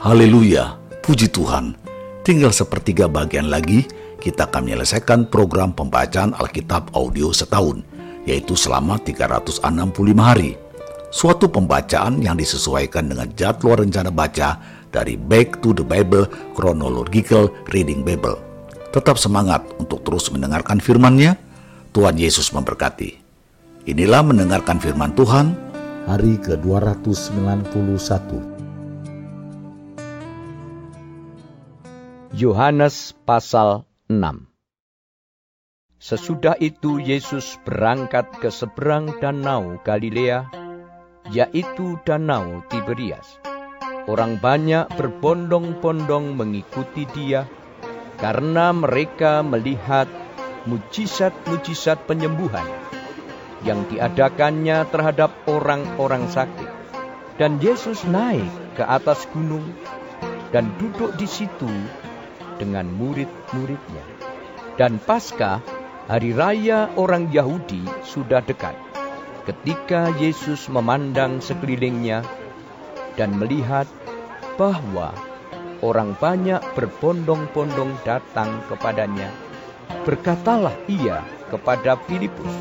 Haleluya, puji Tuhan. Tinggal sepertiga bagian lagi, kita akan menyelesaikan program pembacaan Alkitab audio setahun, yaitu selama 365 hari. Suatu pembacaan yang disesuaikan dengan jadwal rencana baca dari Back to the Bible Chronological Reading Bible. Tetap semangat untuk terus mendengarkan firman-Nya. Tuhan Yesus memberkati. Inilah mendengarkan firman Tuhan hari ke-291. Yohanes pasal 6 Sesudah itu Yesus berangkat ke seberang danau Galilea, yaitu danau Tiberias. Orang banyak berbondong-bondong mengikuti dia, karena mereka melihat mujizat-mujizat penyembuhan yang diadakannya terhadap orang-orang sakit. Dan Yesus naik ke atas gunung dan duduk di situ dengan murid-muridnya. Dan pasca hari raya orang Yahudi sudah dekat. Ketika Yesus memandang sekelilingnya dan melihat bahwa orang banyak berbondong-bondong datang kepadanya, berkatalah ia kepada Filipus,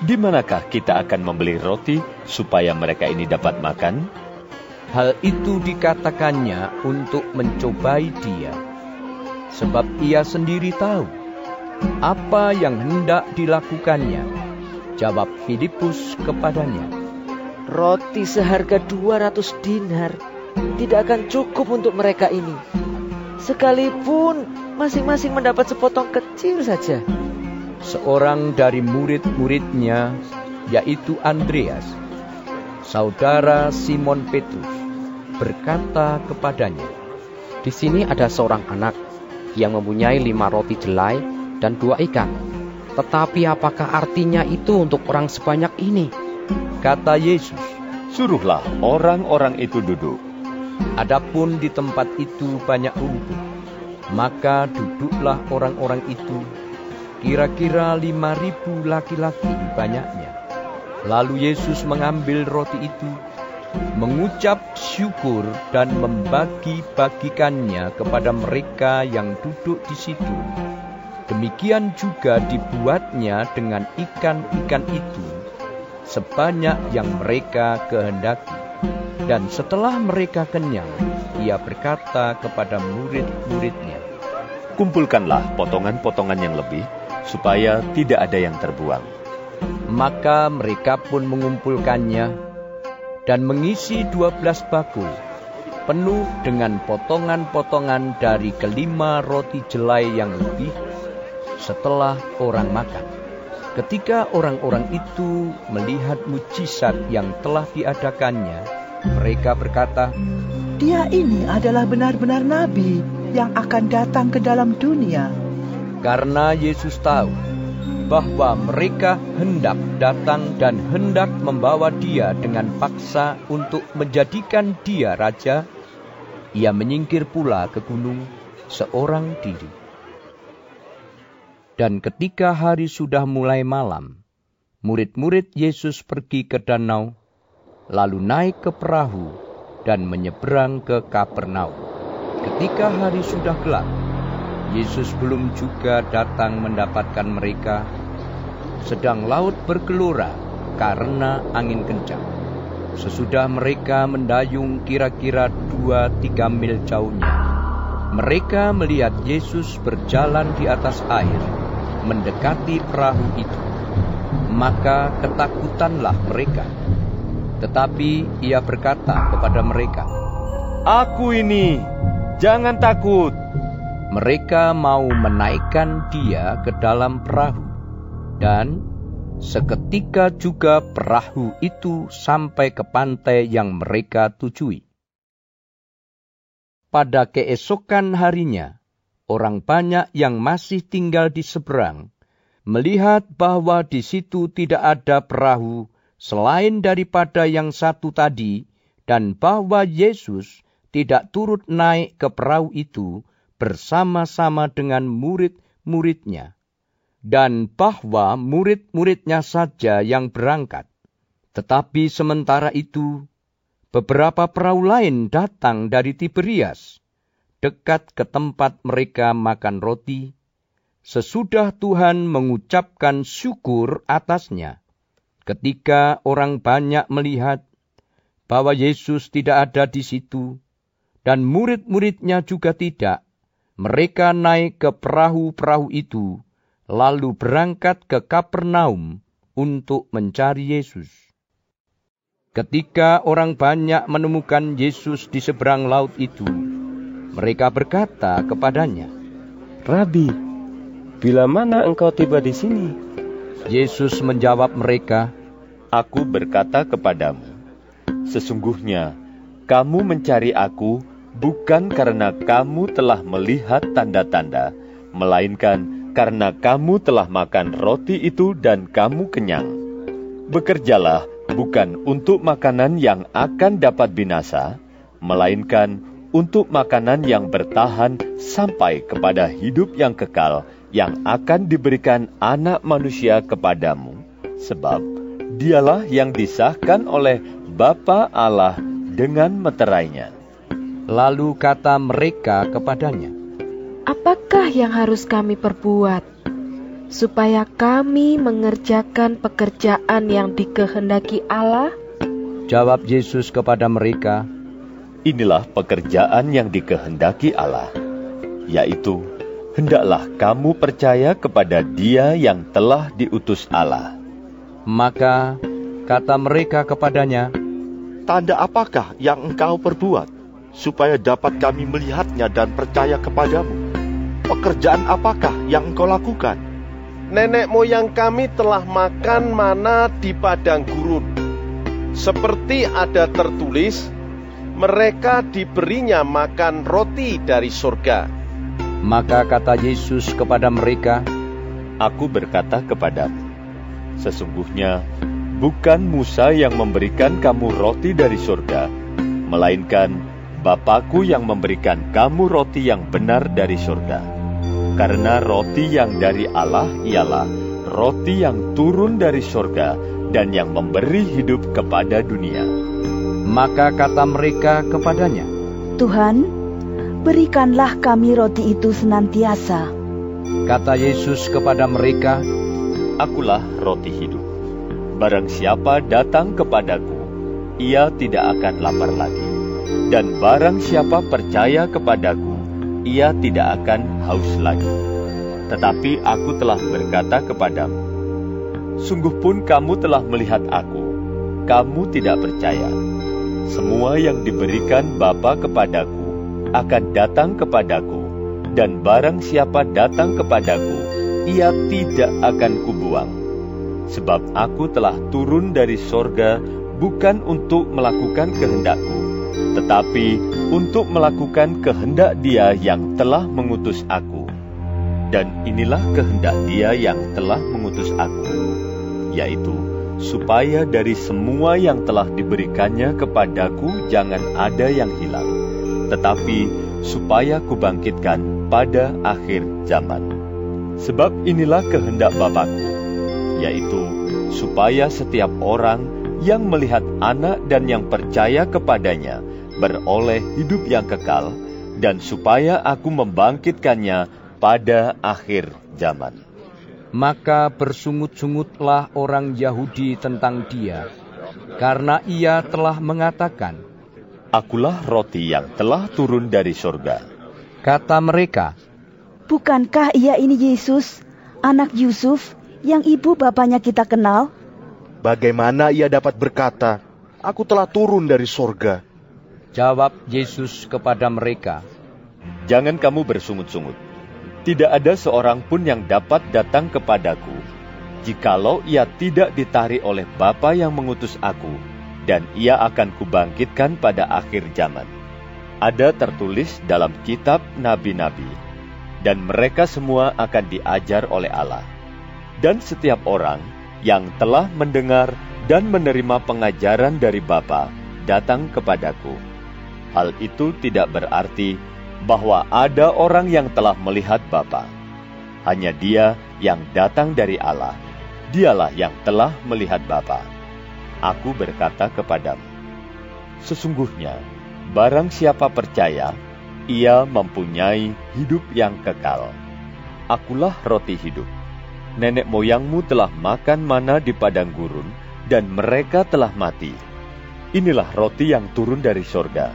Di manakah kita akan membeli roti supaya mereka ini dapat makan? Hal itu dikatakannya untuk mencobai dia, sebab ia sendiri tahu apa yang hendak dilakukannya. Jawab Filipus kepadanya, Roti seharga 200 dinar tidak akan cukup untuk mereka ini. Sekalipun masing-masing mendapat sepotong kecil saja. seorang dari murid-muridnya, yaitu Andreas, saudara Simon Petrus, berkata kepadanya, Di sini ada seorang anak yang mempunyai lima roti jelai dan dua ikan. Tetapi apakah artinya itu untuk orang sebanyak ini? kata Yesus, Suruhlah orang-orang itu duduk. Adapun di tempat itu banyak rumput, maka duduklah orang-orang itu, kira-kira lima ribu laki-laki banyaknya. Lalu Yesus mengambil roti itu, mengucap syukur dan membagi-bagikannya kepada mereka yang duduk di situ. Demikian juga dibuatnya dengan ikan-ikan itu, sebanyak yang mereka kehendaki. Dan setelah mereka kenyang, ia berkata kepada murid-muridnya, Kumpulkanlah potongan-potongan yang lebih, supaya tidak ada yang terbuang. Maka mereka pun mengumpulkannya dan mengisi dua belas bakul, penuh dengan potongan-potongan dari kelima roti jelai yang lebih setelah orang makan. Ketika orang-orang itu melihat mujizat yang telah diadakannya, mereka berkata, Dia ini adalah benar-benar nabi yang akan datang ke dalam dunia. Karena Yesus tahu bahwa mereka hendak datang dan hendak membawa dia dengan paksa untuk menjadikan dia raja, ia menyingkir pula ke gunung seorang diri. Dan ketika hari sudah mulai malam, murid-murid Yesus pergi ke danau, lalu naik ke perahu dan menyeberang ke Kapernaum. Ketika hari sudah gelap, Yesus belum juga datang mendapatkan mereka, sedang laut bergelora karena angin kencang. Sesudah mereka mendayung kira-kira dua tiga mil jauhnya, mereka melihat Yesus berjalan di atas air, mendekati perahu itu. Maka ketakutanlah mereka. Tetapi ia berkata kepada mereka, Aku ini, jangan takut. Mereka mau menaikkan dia ke dalam perahu. Dan seketika juga perahu itu sampai ke pantai yang mereka tujui. Pada keesokan harinya, orang banyak yang masih tinggal di seberang melihat bahwa di situ tidak ada perahu selain daripada yang satu tadi, dan bahwa Yesus tidak turut naik ke perahu itu bersama-sama dengan murid-muridnya, dan bahwa murid-muridnya saja yang berangkat. Tetapi sementara itu, beberapa perahu lain datang dari Tiberias, dekat ke tempat mereka makan roti, sesudah Tuhan mengucapkan syukur atasnya. Ketika orang banyak melihat bahwa Yesus tidak ada di situ, dan murid-muridnya juga tidak, mereka naik ke perahu-perahu itu, lalu berangkat ke Kapernaum untuk mencari Yesus. Ketika orang banyak menemukan Yesus di seberang laut itu, mereka berkata kepadanya, Rabi, bila mana engkau tiba di sini? Yesus menjawab mereka, Aku berkata kepadamu, sesungguhnya kamu mencari aku bukan karena kamu telah melihat tanda-tanda, melainkan karena kamu telah makan roti itu dan kamu kenyang. Bekerjalah bukan untuk makanan yang akan dapat binasa, melainkan untuk makanan yang bertahan sampai kepada hidup yang kekal yang akan diberikan anak manusia kepadamu. Sebab dialah yang disahkan oleh Bapa Allah dengan meterainya. Lalu kata mereka kepadanya, Apakah yang harus kami perbuat supaya kami mengerjakan pekerjaan yang dikehendaki Allah? Jawab Yesus kepada mereka, Inilah pekerjaan yang dikehendaki Allah, yaitu hendaklah kamu percaya kepada Dia yang telah diutus Allah. Maka kata mereka kepadanya, Tanda apakah yang engkau perbuat, supaya dapat kami melihatnya dan percaya kepadamu? Pekerjaan apakah yang engkau lakukan? nenek moyang kami telah makan mana di padang gurun. Seperti ada tertulis, mereka diberinya makan roti dari surga. Maka kata Yesus kepada mereka, Aku berkata kepadamu, sesungguhnya bukan Musa yang memberikan kamu roti dari surga, melainkan Bapakku yang memberikan kamu roti yang benar dari surga. Karena roti yang dari Allah ialah roti yang turun dari sorga dan yang memberi hidup kepada dunia. Maka kata mereka kepadanya, Tuhan, berikanlah kami roti itu senantiasa. Kata Yesus kepada mereka, Akulah roti hidup. Barang siapa datang kepadaku, ia tidak akan lapar lagi. Dan barang siapa percaya kepadaku, ia tidak akan haus lagi. Tetapi aku telah berkata kepadamu, sungguh pun kamu telah melihat aku, kamu tidak percaya. Semua yang diberikan Bapa kepadaku akan datang kepadaku, dan barang siapa datang kepadaku, ia tidak akan kubuang. Sebab aku telah turun dari sorga bukan untuk melakukan kehendakku, tetapi untuk melakukan kehendak Dia yang telah mengutus aku. Dan inilah kehendak Dia yang telah mengutus aku, yaitu supaya dari semua yang telah diberikannya kepadaku jangan ada yang hilang, tetapi supaya kubangkitkan pada akhir zaman. Sebab inilah kehendak Bapakku, yaitu supaya setiap orang yang melihat anak dan yang percaya kepadanya beroleh hidup yang kekal, dan supaya aku membangkitkannya pada akhir zaman. Maka bersungut-sungutlah orang Yahudi tentang dia, karena ia telah mengatakan, Akulah roti yang telah turun dari surga. Kata mereka, Bukankah ia ini Yesus, anak Yusuf, yang ibu bapaknya kita kenal? Bagaimana ia dapat berkata, Aku telah turun dari surga? Jawab Yesus kepada mereka, Jangan kamu bersungut-sungut. Tidak ada seorang pun yang dapat datang kepadaku, jikalau ia tidak ditarik oleh Bapa yang mengutus aku, dan ia akan kubangkitkan pada akhir zaman. Ada tertulis dalam kitab nabi-nabi, dan mereka semua akan diajar oleh Allah. Dan setiap orang yang telah mendengar dan menerima pengajaran dari Bapa datang kepadaku Hal itu tidak berarti bahwa ada orang yang telah melihat Bapa. Hanya dia yang datang dari Allah. Dialah yang telah melihat Bapa. Aku berkata kepadamu, Sesungguhnya, barang siapa percaya, ia mempunyai hidup yang kekal. Akulah roti hidup. Nenek moyangmu telah makan mana di padang gurun, dan mereka telah mati. Inilah roti yang turun dari sorga.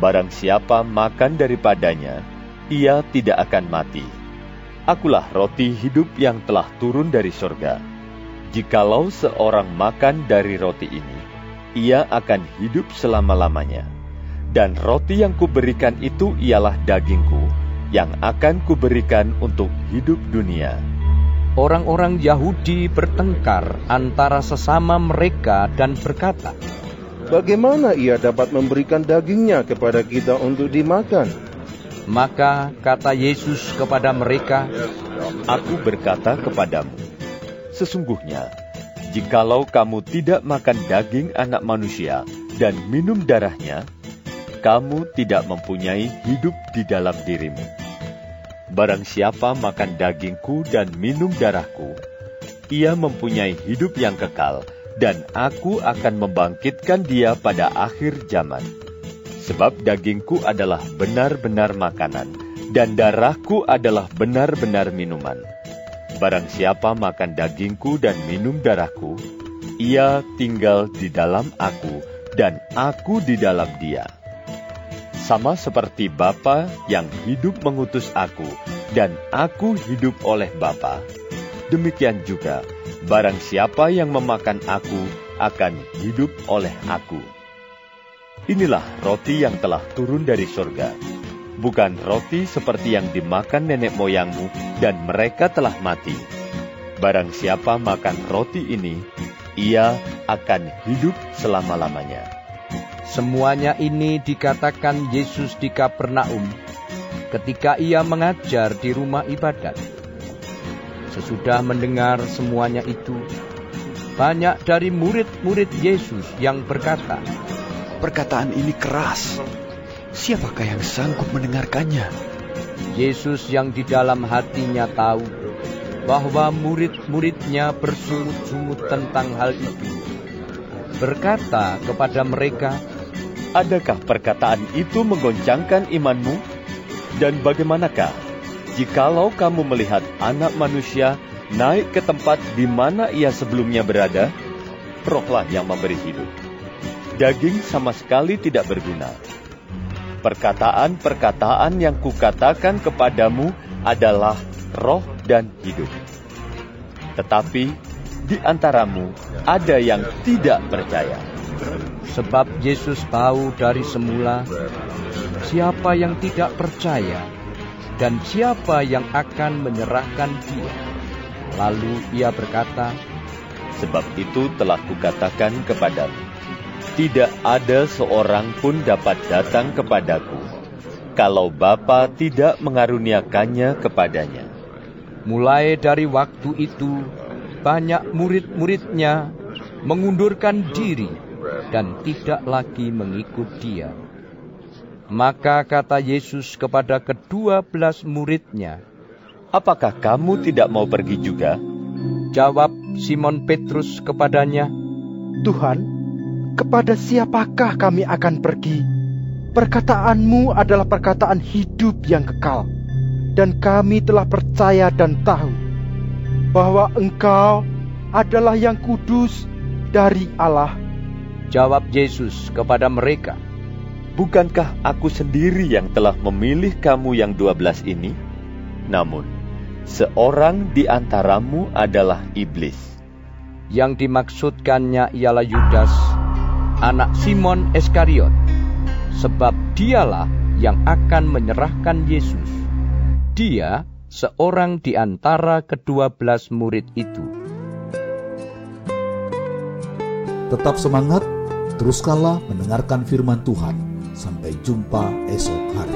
Barang siapa makan daripadanya, ia tidak akan mati. Akulah roti hidup yang telah turun dari sorga. Jikalau seorang makan dari roti ini, ia akan hidup selama-lamanya. Dan roti yang kuberikan itu ialah dagingku, yang akan kuberikan untuk hidup dunia. Orang-orang Yahudi bertengkar antara sesama mereka dan berkata, Bagaimana ia dapat memberikan dagingnya kepada kita untuk dimakan? Maka kata Yesus kepada mereka, Aku berkata kepadamu, sesungguhnya, jikalau kamu tidak makan daging anak manusia dan minum darahnya, kamu tidak mempunyai hidup di dalam dirimu. Barang siapa makan dagingku dan minum darahku, ia mempunyai hidup yang kekal, dan aku akan membangkitkan dia pada akhir zaman. Sebab dagingku adalah benar-benar makanan, dan darahku adalah benar-benar minuman. Barang siapa makan dagingku dan minum darahku, ia tinggal di dalam aku, dan aku di dalam dia. Sama seperti Bapa yang hidup mengutus aku, dan aku hidup oleh Bapa, demikian juga Barang siapa yang memakan aku akan hidup oleh aku. Inilah roti yang telah turun dari surga. Bukan roti seperti yang dimakan nenek moyangmu dan mereka telah mati. Barang siapa makan roti ini, ia akan hidup selama-lamanya. Semuanya ini dikatakan Yesus di Kapernaum ketika ia mengajar di rumah ibadat. Sesudah mendengar semuanya itu, banyak dari murid-murid Yesus yang berkata, Perkataan ini keras. Siapakah yang sanggup mendengarkannya? Yesus yang di dalam hatinya tahu bahwa murid-muridnya bersungut-sungut tentang hal itu. Berkata kepada mereka, Adakah perkataan itu menggoncangkan imanmu? Dan bagaimanakah Jikalau kamu melihat anak manusia naik ke tempat di mana ia sebelumnya berada, rohlah yang memberi hidup. Daging sama sekali tidak berguna. Perkataan-perkataan yang kukatakan kepadamu adalah roh dan hidup. Tetapi di antaramu ada yang tidak percaya. Sebab Yesus tahu dari semula siapa yang tidak percaya dan siapa yang akan menyerahkan dia? Lalu ia berkata, Sebab itu telah kukatakan kepadamu, tidak ada seorang pun dapat datang kepadaku, kalau Bapa tidak mengaruniakannya kepadanya. Mulai dari waktu itu, banyak murid-muridnya mengundurkan diri dan tidak lagi mengikut dia. Maka kata Yesus kepada kedua belas muridnya, Apakah kamu tidak mau pergi juga? Jawab Simon Petrus kepadanya, Tuhan, kepada siapakah kami akan pergi? Perkataanmu adalah perkataan hidup yang kekal. Dan kami telah percaya dan tahu bahwa engkau adalah yang kudus dari Allah. Jawab Yesus kepada mereka, Bukankah aku sendiri yang telah memilih kamu yang dua belas ini? Namun, seorang di antaramu adalah iblis. Yang dimaksudkannya ialah Yudas, anak Simon Iskariot, sebab dialah yang akan menyerahkan Yesus. Dia seorang di antara kedua belas murid itu. Tetap semangat, teruskanlah mendengarkan firman Tuhan Sampai jumpa esok hari.